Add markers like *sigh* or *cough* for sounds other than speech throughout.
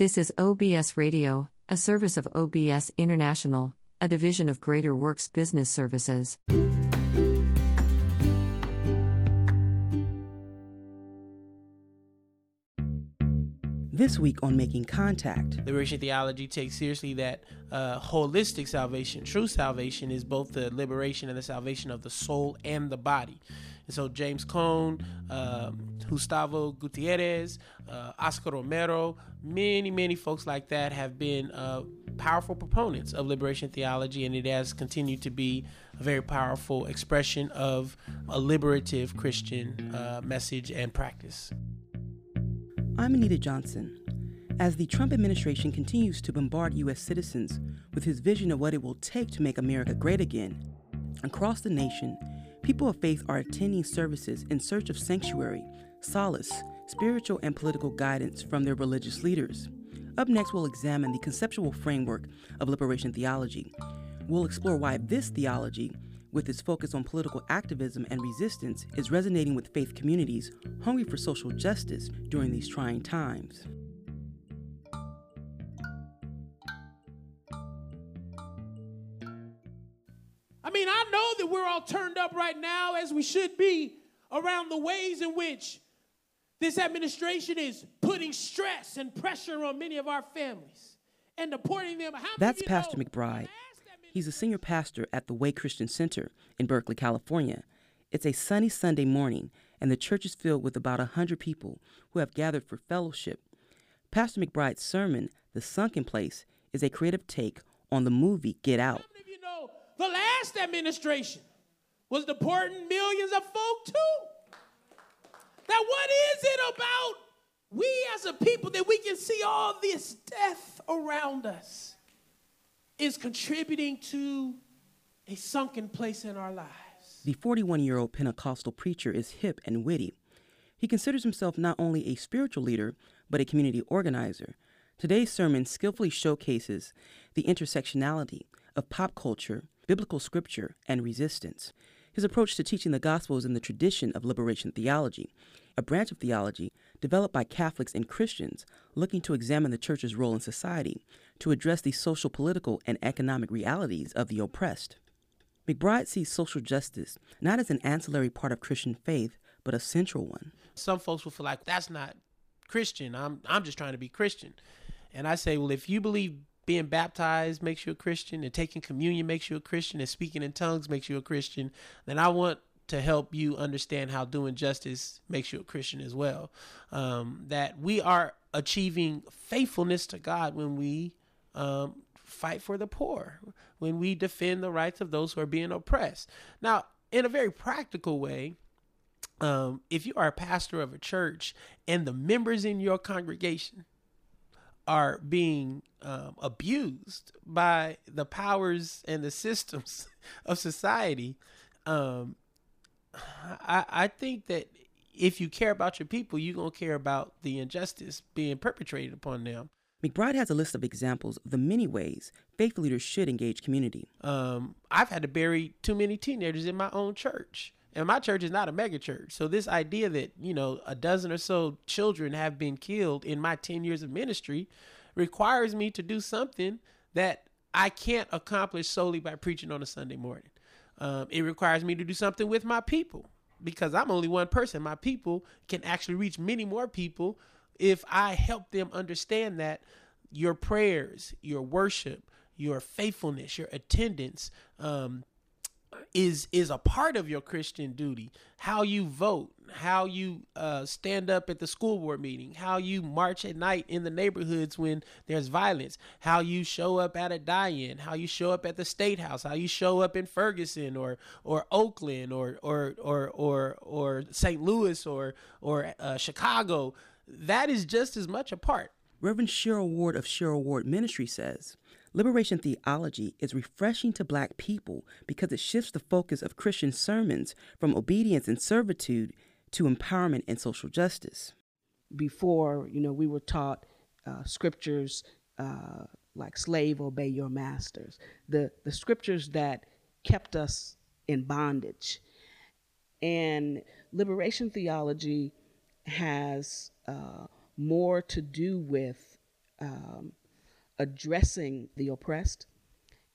This is OBS Radio, a service of OBS International, a division of Greater Works Business Services. This week on Making Contact, Liberation theology takes seriously that uh, holistic salvation. True salvation is both the liberation and the salvation of the soul and the body. And so James Cone, um, Gustavo Gutierrez, uh, Oscar Romero, many, many folks like that have been uh, powerful proponents of liberation theology, and it has continued to be a very powerful expression of a liberative Christian uh, message and practice. I'm Anita Johnson. As the Trump administration continues to bombard U.S. citizens with his vision of what it will take to make America great again, across the nation, people of faith are attending services in search of sanctuary, solace, spiritual and political guidance from their religious leaders. Up next, we'll examine the conceptual framework of liberation theology. We'll explore why this theology with its focus on political activism and resistance, is resonating with faith communities hungry for social justice during these trying times. I mean, I know that we're all turned up right now, as we should be, around the ways in which this administration is putting stress and pressure on many of our families and deporting them. How That's Pastor know, McBride. He's a senior pastor at the Way Christian Center in Berkeley, California. It's a sunny Sunday morning, and the church is filled with about a 100 people who have gathered for fellowship. Pastor McBride's sermon, The Sunken Place, is a creative take on the movie Get Out. The last administration was deporting millions of folk too? Now, what is it about we as a people that we can see all this death around us? is contributing to a sunken place in our lives. The 41 year old Pentecostal preacher is hip and witty. He considers himself not only a spiritual leader, but a community organizer. Today's sermon skillfully showcases the intersectionality of pop culture, biblical scripture, and resistance. His approach to teaching the gospel is in the tradition of liberation theology, a branch of theology developed by Catholics and Christians looking to examine the church's role in society to address the social, political, and economic realities of the oppressed. McBride sees social justice not as an ancillary part of Christian faith, but a central one. Some folks will feel like that's not Christian. I'm I'm just trying to be Christian. And I say, well, if you believe being baptized makes you a Christian and taking communion makes you a Christian and speaking in tongues makes you a Christian, then I want to help you understand how doing justice makes you a Christian as well. Um, that we are achieving faithfulness to God when we um, fight for the poor, when we defend the rights of those who are being oppressed. Now, in a very practical way, um, if you are a pastor of a church and the members in your congregation are being um, abused by the powers and the systems *laughs* of society, um, I, I think that if you care about your people, you're going to care about the injustice being perpetrated upon them. McBride has a list of examples of the many ways faith leaders should engage community. Um, I've had to bury too many teenagers in my own church. And my church is not a mega church. So this idea that, you know, a dozen or so children have been killed in my 10 years of ministry requires me to do something that I can't accomplish solely by preaching on a Sunday morning. Um, it requires me to do something with my people because I'm only one person. My people can actually reach many more people if I help them understand that your prayers, your worship, your faithfulness, your attendance um, is is a part of your Christian duty. How you vote, how you uh, stand up at the school board meeting, how you march at night in the neighborhoods when there's violence, how you show up at a die-in, how you show up at the state house, how you show up in Ferguson or or Oakland or or or or or St. Louis or or uh, Chicago that is just as much a part. Reverend Cheryl Ward of Cheryl Ward Ministry says Liberation theology is refreshing to black people because it shifts the focus of Christian sermons from obedience and servitude to empowerment and social justice. Before, you know, we were taught uh, scriptures uh, like slave obey your masters, the, the scriptures that kept us in bondage. And liberation theology has uh, more to do with um, addressing the oppressed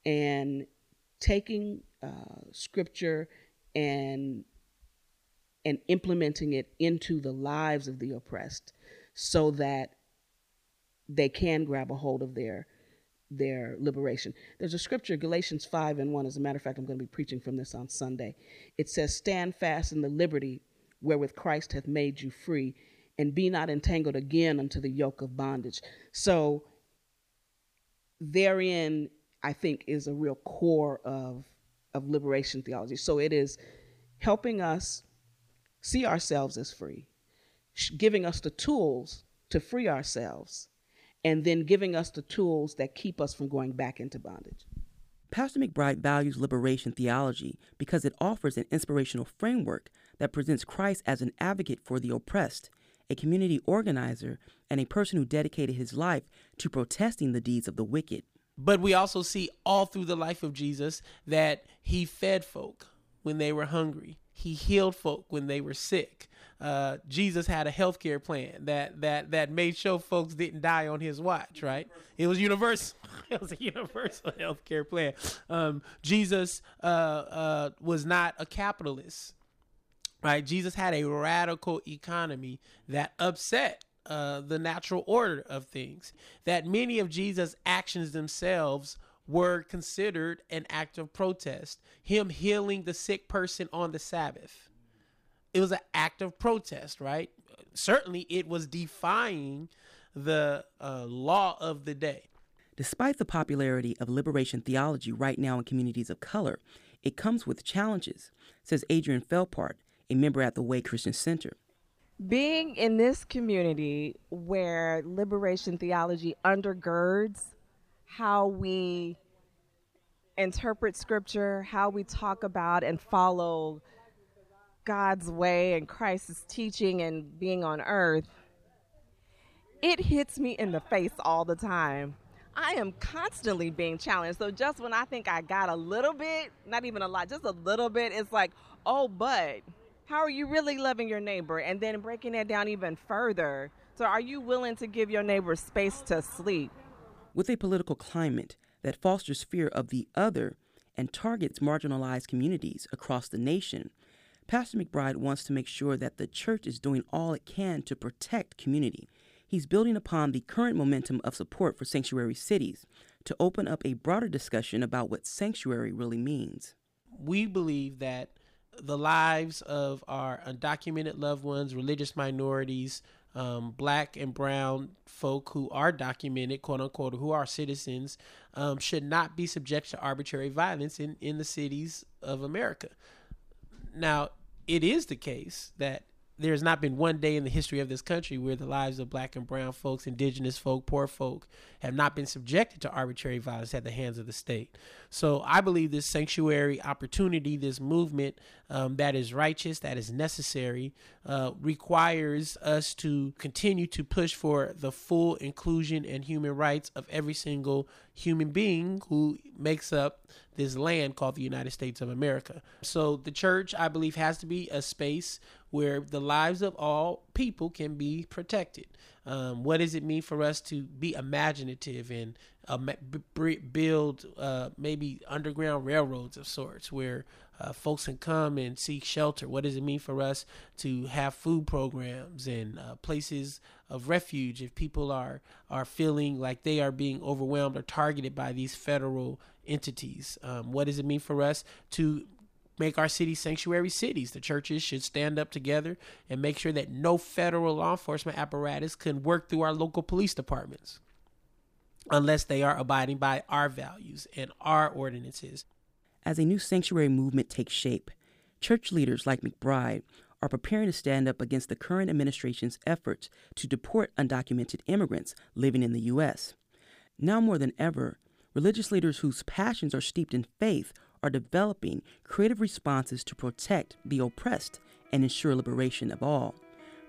and taking uh, scripture and and implementing it into the lives of the oppressed so that they can grab a hold of their their liberation. There's a scripture, Galatians 5 and 1. As a matter of fact, I'm going to be preaching from this on Sunday. It says, Stand fast in the liberty wherewith Christ hath made you free, and be not entangled again unto the yoke of bondage. So, therein, I think, is a real core of, of liberation theology. So, it is helping us see ourselves as free, giving us the tools to free ourselves and then giving us the tools that keep us from going back into bondage. Pastor McBride values liberation theology because it offers an inspirational framework that presents Christ as an advocate for the oppressed, a community organizer, and a person who dedicated his life to protesting the deeds of the wicked. But we also see all through the life of Jesus that he fed folk when they were hungry. He healed folk when they were sick uh, Jesus had a health care plan that that that made sure folks didn't die on his watch. Right? It was universal. *laughs* it was a universal *laughs* health care plan. Um, Jesus uh, uh, was not a capitalist. Right? Jesus had a radical economy that upset uh, the natural order of things. That many of Jesus' actions themselves were considered an act of protest. Him healing the sick person on the Sabbath it was an act of protest, right? Certainly, it was defying the uh, law of the day. Despite the popularity of liberation theology right now in communities of color, it comes with challenges, says Adrian Felpart, a member at the Way Christian Center. Being in this community where liberation theology undergirds how we interpret scripture, how we talk about and follow God's way and Christ's teaching and being on earth, it hits me in the face all the time. I am constantly being challenged. So just when I think I got a little bit, not even a lot, just a little bit, it's like, oh, but how are you really loving your neighbor? And then breaking that down even further. So are you willing to give your neighbor space to sleep? With a political climate that fosters fear of the other and targets marginalized communities across the nation, Pastor McBride wants to make sure that the church is doing all it can to protect community. He's building upon the current momentum of support for sanctuary cities to open up a broader discussion about what sanctuary really means. We believe that the lives of our undocumented loved ones, religious minorities, um, black and brown folk who are documented, quote unquote, who are citizens, um, should not be subject to arbitrary violence in, in the cities of America. Now, it is the case that there's not been one day in the history of this country where the lives of black and brown folks, indigenous folk, poor folk have not been subjected to arbitrary violence at the hands of the state. So I believe this sanctuary opportunity, this movement um, that is righteous, that is necessary, uh, requires us to continue to push for the full inclusion and human rights of every single human being who makes up this land called the United States of America. So the church, I believe, has to be a space where the lives of all people can be protected. Um, what does it mean for us to be imaginative and uh, b- build uh, maybe underground railroads of sorts where uh, folks can come and seek shelter? What does it mean for us to have food programs and uh, places of refuge if people are are feeling like they are being overwhelmed or targeted by these federal entities? Um, what does it mean for us to make our cities sanctuary cities. The churches should stand up together and make sure that no federal law enforcement apparatus can work through our local police departments unless they are abiding by our values and our ordinances. As a new sanctuary movement takes shape, church leaders like McBride are preparing to stand up against the current administration's efforts to deport undocumented immigrants living in the U.S. Now more than ever, religious leaders whose passions are steeped in faith are developing creative responses to protect the oppressed and ensure liberation of all.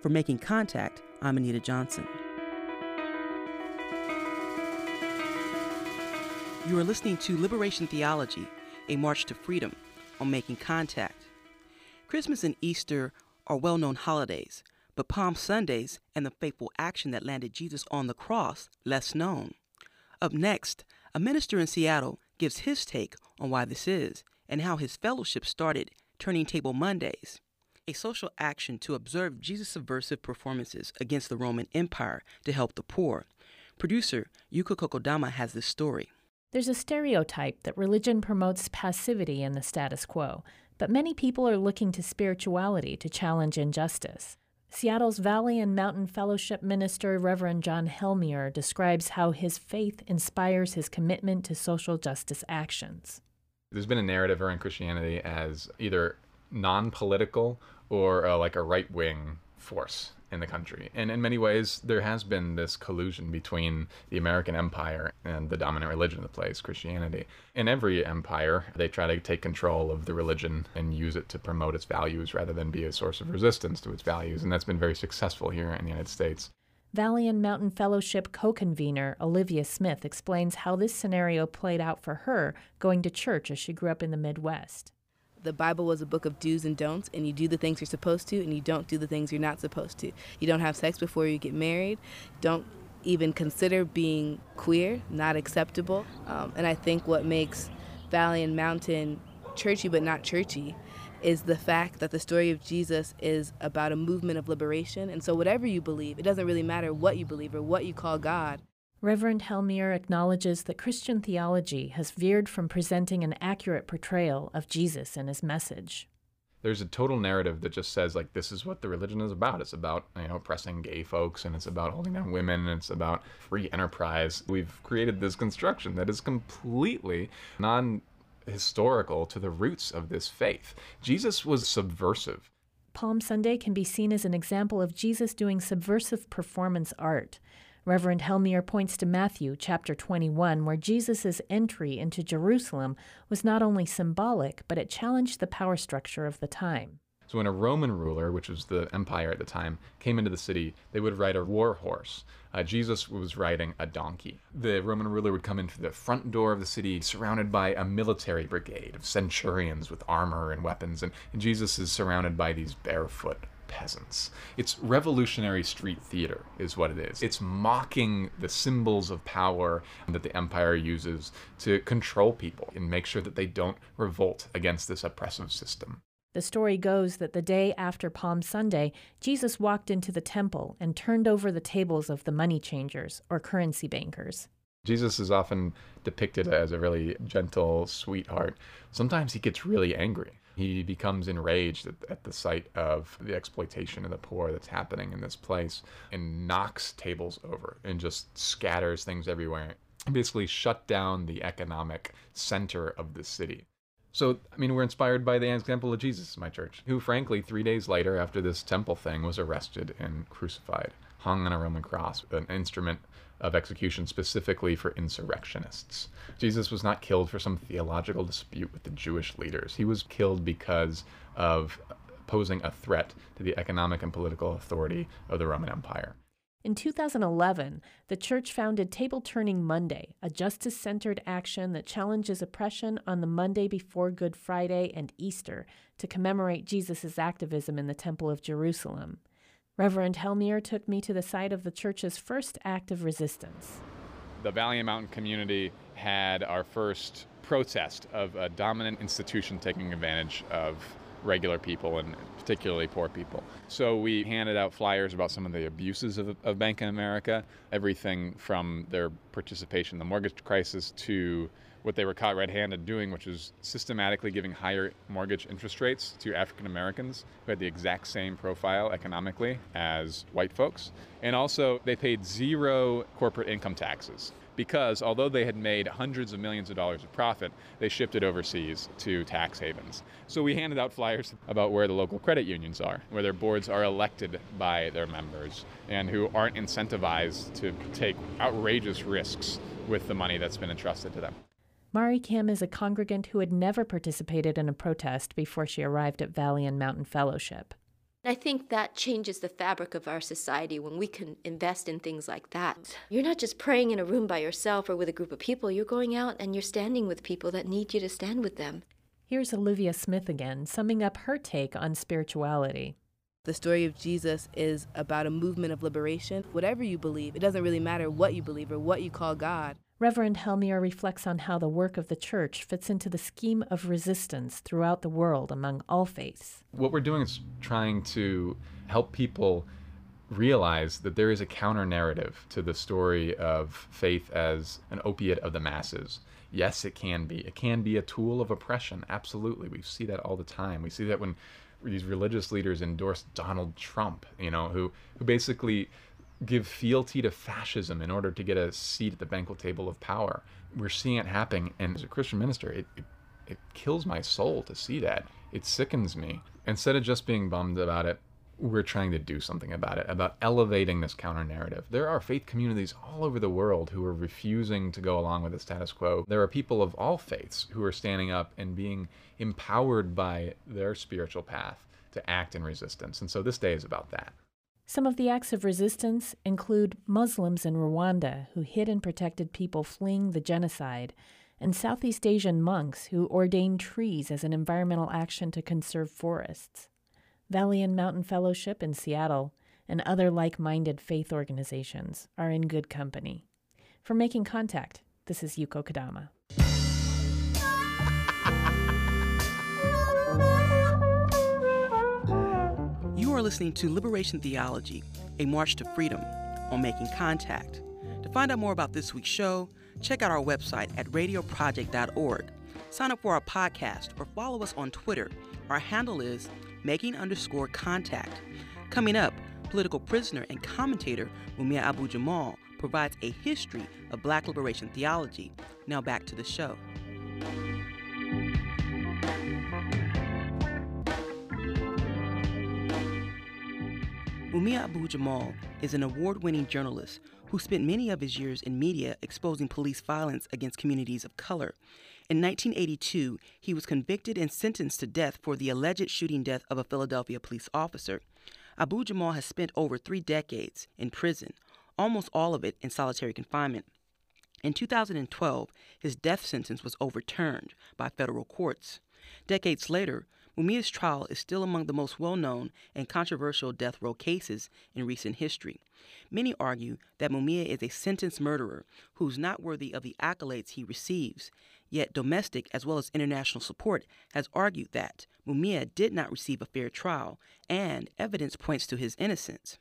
For Making Contact, I'm Anita Johnson. You are listening to Liberation Theology, a march to freedom on Making Contact. Christmas and Easter are well known holidays, but Palm Sundays and the faithful action that landed Jesus on the cross less known. Up next, a minister in Seattle gives his take on why this is and how his fellowship started Turning Table Mondays, a social action to observe Jesus' subversive performances against the Roman Empire to help the poor. Producer Yuko Kokodama has this story. There's a stereotype that religion promotes passivity in the status quo, but many people are looking to spirituality to challenge injustice. Seattle's Valley and Mountain Fellowship minister, Reverend John Helmiere, describes how his faith inspires his commitment to social justice actions. There's been a narrative around Christianity as either non political or uh, like a right wing force in the country. And in many ways, there has been this collusion between the American empire and the dominant religion of the place, Christianity. In every empire, they try to take control of the religion and use it to promote its values rather than be a source of resistance to its values. And that's been very successful here in the United States. Valley and Mountain Fellowship co convenor Olivia Smith explains how this scenario played out for her going to church as she grew up in the Midwest the Bible was a book of do's and don'ts, and you do the things you're supposed to, and you don't do the things you're not supposed to. You don't have sex before you get married. Don't even consider being queer, not acceptable. Um, and I think what makes Valley and Mountain churchy but not churchy is the fact that the story of Jesus is about a movement of liberation. And so, whatever you believe, it doesn't really matter what you believe or what you call God. Reverend Helmiere acknowledges that Christian theology has veered from presenting an accurate portrayal of Jesus and his message. There's a total narrative that just says like this is what the religion is about. It's about you know oppressing gay folks and it's about holding down women and it's about free enterprise. We've created this construction that is completely non historical to the roots of this faith. Jesus was subversive. Palm Sunday can be seen as an example of Jesus doing subversive performance art. Reverend Helmiere points to Matthew chapter 21, where Jesus' entry into Jerusalem was not only symbolic, but it challenged the power structure of the time. So when a Roman ruler, which was the empire at the time, came into the city, they would ride a war horse. Uh, Jesus was riding a donkey. The Roman ruler would come in through the front door of the city, surrounded by a military brigade of centurions with armor and weapons, and, and Jesus is surrounded by these barefoot peasants. It's revolutionary street theater, is what it is. It's mocking the symbols of power that the empire uses to control people and make sure that they don't revolt against this oppressive system. The story goes that the day after Palm Sunday, Jesus walked into the temple and turned over the tables of the money changers, or currency bankers. Jesus is often depicted as a really gentle sweetheart. Sometimes he gets really angry. He becomes enraged at, at, the sight of the exploitation of the poor that's happening in this place and knocks tables over and just scatters things everywhere. Basically, shut down the economic center of the city. So, I mean, we're inspired by the example of Jesus, my church, who, frankly, three days later, after this temple thing, was arrested and crucified, hung on a Roman cross, an instrument of execution specifically for insurrectionists. Jesus was not killed for some theological dispute with the Jewish leaders. He was killed because of posing a threat to the economic and political authority of the Roman Empire. In 2011, the church founded Table Turning Monday, a justice centered action that challenges oppression on the Monday before Good Friday and Easter to commemorate Jesus' activism in the Temple of Jerusalem. Reverend Helmiere took me to the site of the church's first act of resistance. The Valley and Mountain community had our first protest of a dominant institution taking advantage of regular people and particularly poor people. So we handed out flyers about some of the abuses of, of Bank of America, everything from their participation in the mortgage crisis to what they were caught red handed doing, which was systematically giving higher mortgage interest rates to African Americans who had the exact same profile economically as white folks. And also, they paid zero corporate income taxes because although they had made hundreds of millions of dollars of profit, they shifted overseas to tax havens. So we handed out flyers about where the local credit unions are, where their boards are elected by their members and who aren't incentivized to take outrageous risks with the money that's been entrusted to them. Mari Kim is a congregant who had never participated in a protest before she arrived at Valley and Mountain Fellowship. I think that changes the fabric of our society when we can invest in things like that. You're not just praying in a room by yourself or with a group of people, you're going out and you're standing with people that need you to stand with them. Here's Olivia Smith again, summing up her take on spirituality. The story of Jesus is about a movement of liberation. Whatever you believe, it doesn't really matter what you believe or what you call God. Reverend Helmiere reflects on how the work of the church fits into the scheme of resistance throughout the world among all faiths. What we're doing is trying to help people realize that there is a counter narrative to the story of faith as an opiate of the masses. Yes, it can be. It can be a tool of oppression. Absolutely. We see that all the time. We see that when these religious leaders endorse Donald Trump, you know, who, who basically give fealty to fascism in order to get a seat at the banquet table of power. We're seeing it happening, and as a Christian minister, it, it, it kills my soul to see that. It sickens me. Instead of just being bummed about it, we're trying to do something about it, about elevating this counter narrative. There are faith communities all over the world who are refusing to go along with the status quo. There are people of all faiths who are standing up and being empowered by their spiritual path to act in resistance. And so this day is about that. Some of the acts of resistance include Muslims in Rwanda who hid and protected people fleeing the genocide, and Southeast Asian monks who ordained trees as an environmental action to conserve forests. Valley and Mountain Fellowship in Seattle and other like minded faith organizations are in good company. For Making Contact, this is Yuko Kodama. Are listening to Liberation Theology, a march to freedom on Making Contact. To find out more about this week's show, check out our website at radioproject.org. Sign up for our podcast or follow us on Twitter. Our handle is making underscore contact. Coming up, political prisoner and commentator Mumia Abu Jamal provides a history of black liberation theology. Now back to the show. Mumia Abu Jamal is an award winning journalist who spent many of his years in media exposing police violence against communities of color. In 1982, he was convicted and sentenced to death for the alleged shooting death of a Philadelphia police officer. Abu Jamal has spent over three decades in prison, almost all of it in solitary confinement. In 2012, his death sentence was overturned by federal courts. Decades later, Mumia's trial is still among the most well known and controversial death row cases in recent history. Many argue that Mumia is a sentenced murderer who's not worthy of the accolades he receives. Yet domestic as well as international support has argued that Mumia did not receive a fair trial, and evidence points to his innocence.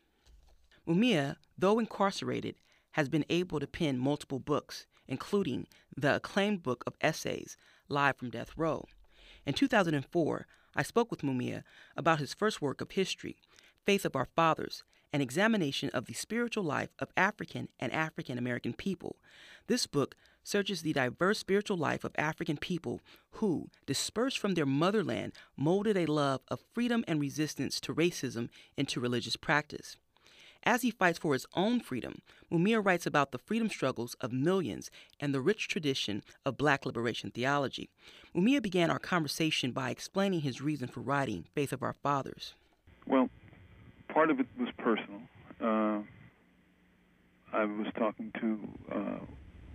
Mumia, though incarcerated, has been able to pen multiple books, including the acclaimed book of essays, Live from Death Row. In 2004, I spoke with Mumia about his first work of history, Faith of Our Fathers, an examination of the spiritual life of African and African American people. This book searches the diverse spiritual life of African people who, dispersed from their motherland, molded a love of freedom and resistance to racism into religious practice. As he fights for his own freedom, Mumia writes about the freedom struggles of millions and the rich tradition of black liberation theology. Mumia began our conversation by explaining his reason for writing Faith of Our Fathers. Well, part of it was personal. Uh, I was talking to uh,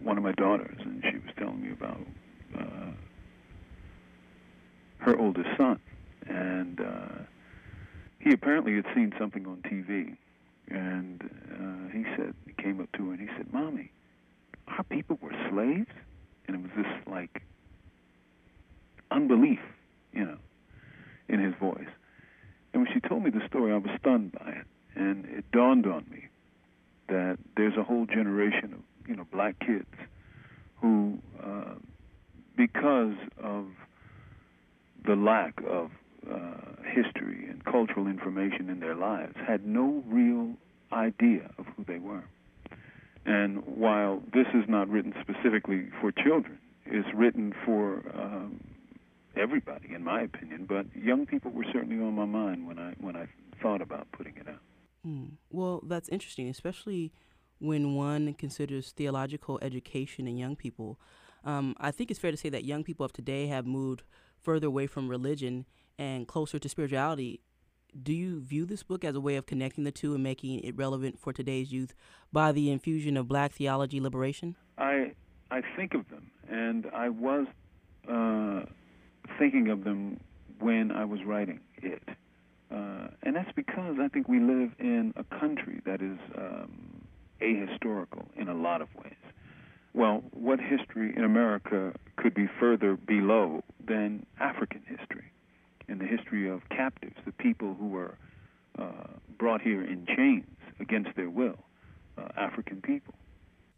one of my daughters, and she was telling me about uh, her oldest son, and uh, he apparently had seen something on TV, and uh, he said he came up to her and he said, "Mommy, our people were slaves," and it was this like unbelief, you know, in his voice. And when she told me the story, I was stunned by it, and it dawned on me that there's a whole generation of you know black kids who, uh, because of the lack of uh, history and cultural information in their lives, had no real idea of who they were. And while this is not written specifically for children, it's written for um, everybody, in my opinion. But young people were certainly on my mind when I when I thought about putting it out. Hmm. Well, that's interesting, especially when one considers theological education in young people. Um, I think it's fair to say that young people of today have moved further away from religion and closer to spirituality. Do you view this book as a way of connecting the two and making it relevant for today's youth by the infusion of black theology liberation? I I think of them, and I was uh, thinking of them when I was writing it. Uh, and that's because I think we live in a country that is um, ahistorical in a lot of ways. Well, what history in America could be further below than African history and the history of captives, the people who were uh, brought here in chains against their will, uh, African people.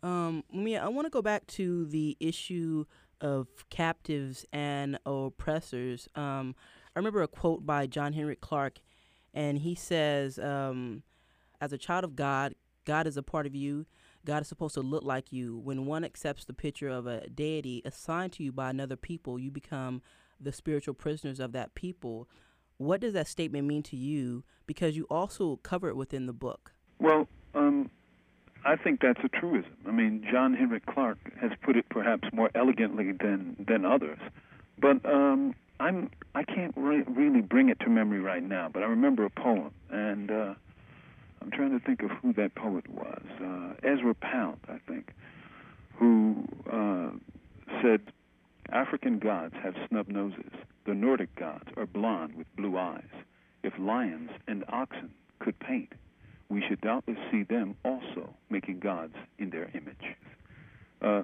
Um, Mia, I want to go back to the issue of captives and oppressors. Um, I remember a quote by John Henrik Clarke, and he says, um, As a child of God, God is a part of you. God is supposed to look like you. When one accepts the picture of a deity assigned to you by another people, you become the spiritual prisoners of that people. What does that statement mean to you? Because you also cover it within the book. Well, um, I think that's a truism. I mean, John Henrik Clarke has put it perhaps more elegantly than than others, but um, I'm I can't re- really bring it to memory right now. But I remember a poem, and uh, I'm trying to think of who that poet was. Uh, Ezra Pound, I think, who uh, said, "African gods have snub noses. The Nordic gods are blond with blue eyes. If lions and oxen could paint." we should doubtless see them also making gods in their image. Uh,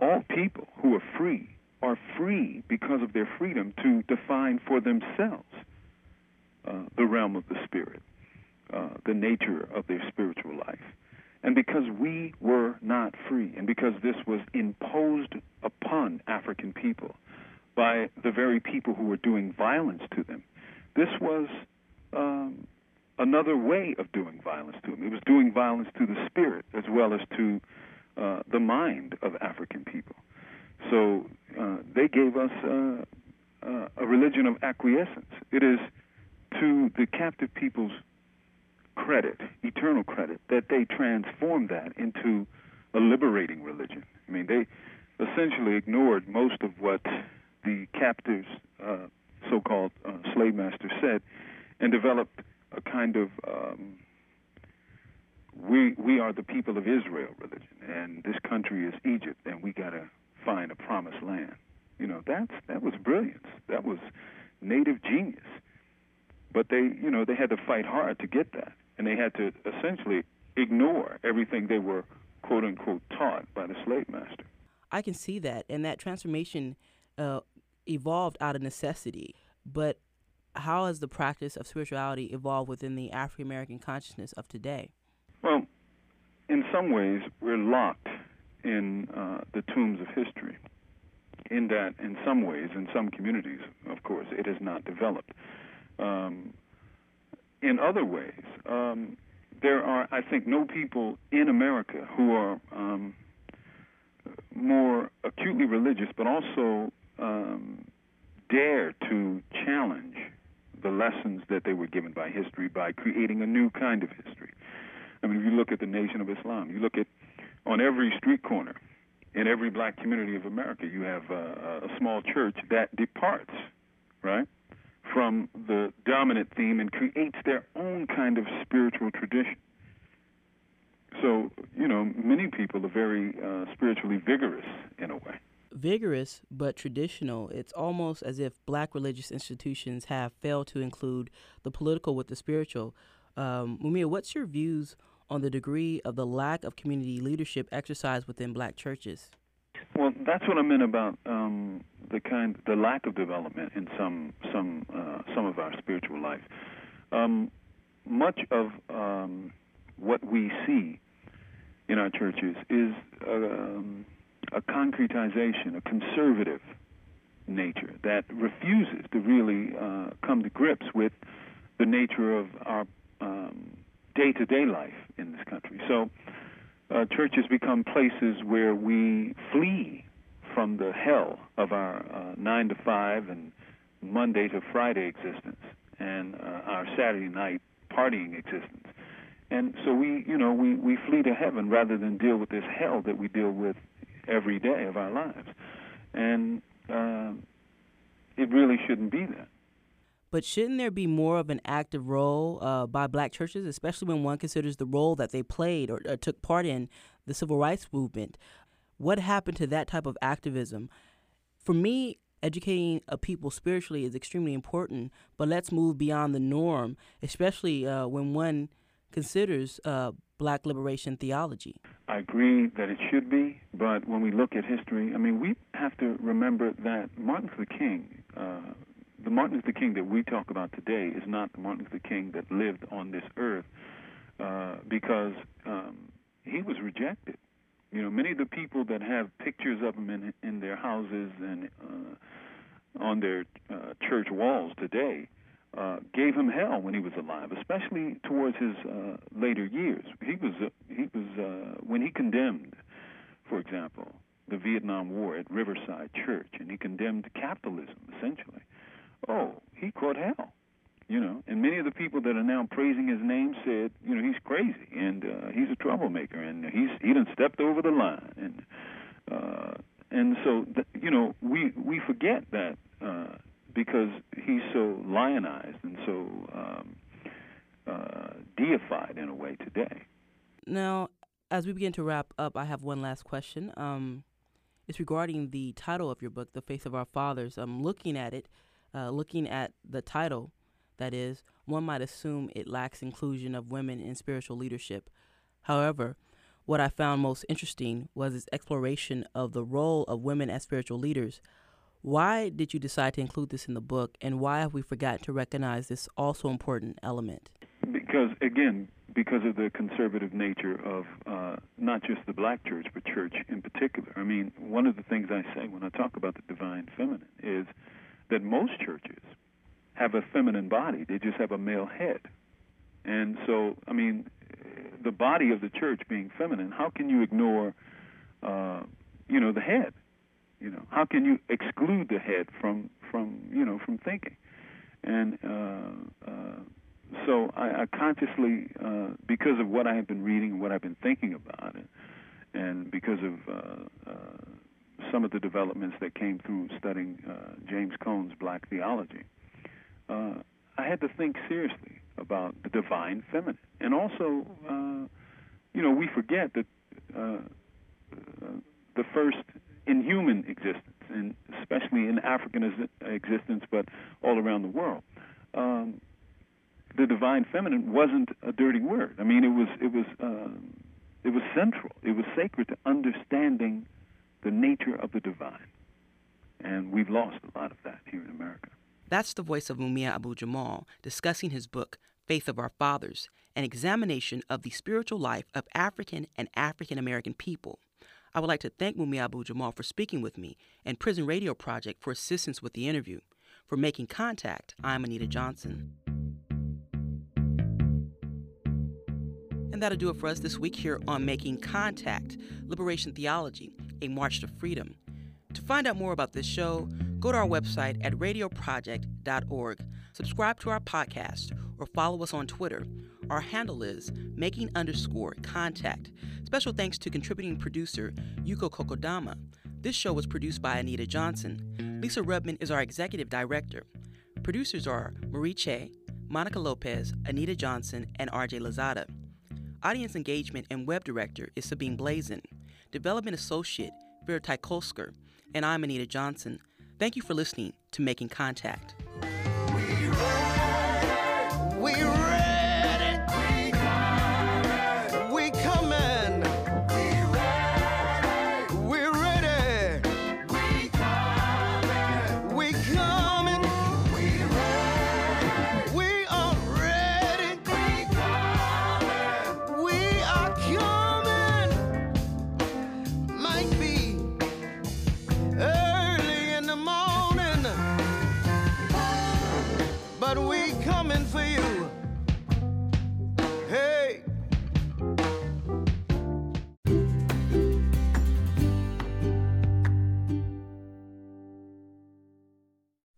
all people who are free are free because of their freedom to define for themselves uh, the realm of the spirit, uh, the nature of their spiritual life. And because we were not free, and because this was imposed upon African people by the very people who were doing violence to them, this was um, another way of doing violence to them. It was doing violence to the spirit as well as to uh, the mind of African people. So uh, they gave us uh, uh a religion of acquiescence. It is to the captive people's credit, eternal credit, that they transformed that into a liberating religion. I mean, they essentially ignored most of what the captives, uh, so-called uh, slave masters, said, and developed a kind of um, we we are the people of Israel religion, and this country is Egypt, and we got to find a promised land. You know, that's that was brilliance. That was native genius. But they, you know, they had to fight hard to get that, and they had to essentially ignore everything they were quote unquote taught by the slave master. I can see that, and that transformation uh, evolved out of necessity. But how has the practice of spirituality evolved within the African American consciousness of today? Well, in some ways, we're locked in uh, the tombs of history. In that, in some ways, in some communities, of course, it has not developed. Um, in other ways, um, there are, I think, no people in America who are um, more acutely religious, but also um, dare to challenge the lessons that they were given by history by creating a new kind of history. I mean, if you look at the Nation of Islam, you look at on every street corner in every black community of America, you have a, a small church that departs, right, from the dominant theme and creates their own kind of spiritual tradition. So, you know, many people are very uh, spiritually vigorous in a way vigorous but traditional. It's almost as if black religious institutions have failed to include the political with the spiritual. Um, Mumia, what's your views on the degree of the lack of community leadership exercised within black churches? Well, that's what I meant about um, the kind, the lack of development in some some uh, some of our spiritual life. Um, much of um, what we see in our churches is um, a concretization, a conservative nature that refuses to really uh, come to grips with the nature of our day to day life in this country. So, uh, churches become places where we flee from the hell of our uh, nine to five and Monday to Friday existence and uh, our Saturday night partying existence. And so we, you know, we, we flee to heaven rather than deal with this hell that we deal with every day of our lives. And uh, it really shouldn't be that. But shouldn't there be more of an active role uh, by black churches, especially when one considers the role that they played or, or took part in the civil rights movement? What happened to that type of activism? For me, educating a people spiritually is extremely important, but let's move beyond the norm, especially uh, when one considers uh, black liberation theology. I agree that it should be, but when we look at history, I mean, we have to remember that Martin Luther King, uh, the Martin Luther King that we talk about today, is not the Martin Luther King that lived on this earth uh, because um, he was rejected. You know, many of the people that have pictures of him in in their houses and uh, on their uh, church walls today uh, gave him hell when he was alive, especially towards his uh, later years. He was uh, he was uh, when he condemned, for example, the Vietnam War at Riverside Church, and he condemned capitalism essentially. Oh, he caught hell you know. And many of the people that are now praising his name said, you know, he's crazy and uh, he's a troublemaker and he's he done stepped over the line and uh, and so th- you know we we forget that uh, because he's so lionized and so um, uh, deified in a way today. Now, as we begin to wrap up, I have one last question. Um, it's regarding the title of your book, "The Faith of Our Fathers." I'm looking at it, uh, looking at the title that is, one might assume it lacks inclusion of women in spiritual leadership. However, what I found most interesting was its exploration of the role of women as spiritual leaders. Why did you decide to include this in the book, and why have we forgotten to recognize this also important element? Because, again, because of the conservative nature of uh, not just the black church, but church in particular. I mean, one of the things I say when I talk about the divine feminine is that most churches have a feminine body. They just have a male head. And so, I mean, the body of the church being feminine, how can you ignore, uh, you know, the head? You know, how can you exclude the head from from you know from thinking? And uh, uh, so, I, I consciously, uh, because of what I have been reading and what I've been thinking about it, and because of uh, uh, some of the developments that came through studying uh, James Cone's Black theology, uh, I had to think seriously about the divine feminine. And also, uh, you know, we forget that uh, uh, the first in human existence, and especially in African existence, but all around the world, um, the divine feminine wasn't a dirty word. I mean, it was it was um, it was central. It was sacred to understanding the nature of the divine, and we've lost a lot of that here in America. That's the voice of Mumia Abu Jamal discussing his book, Faith of Our Fathers, an examination of the spiritual life of African and African American people. I would like to thank Mumia Abu Jamal for speaking with me and Prison Radio Project for assistance with the interview. For making contact, I'm Anita Johnson. And that'll do it for us this week here on Making Contact Liberation Theology, a March to Freedom. To find out more about this show, go to our website at radioproject.org, subscribe to our podcast, or follow us on Twitter. Our handle is making underscore contact. Special thanks to contributing producer Yuko Kokodama. This show was produced by Anita Johnson. Lisa Rudman is our executive director. Producers are Marie Che, Monica Lopez, Anita Johnson, and RJ Lozada. Audience engagement and web director is Sabine Blaizin. Development associate, Vera Kolsker and I'm Anita Johnson. Thank you for listening to Making Contact.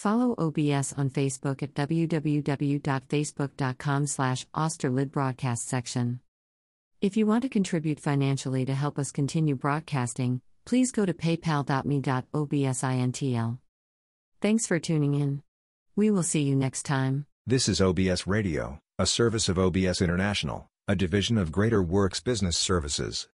Follow OBS on Facebook at www.facebook.com slash Austerlid Broadcast section. If you want to contribute financially to help us continue broadcasting, please go to paypal.me.obsintl. Thanks for tuning in. We will see you next time. This is OBS Radio, a service of OBS International, a division of Greater Works Business Services.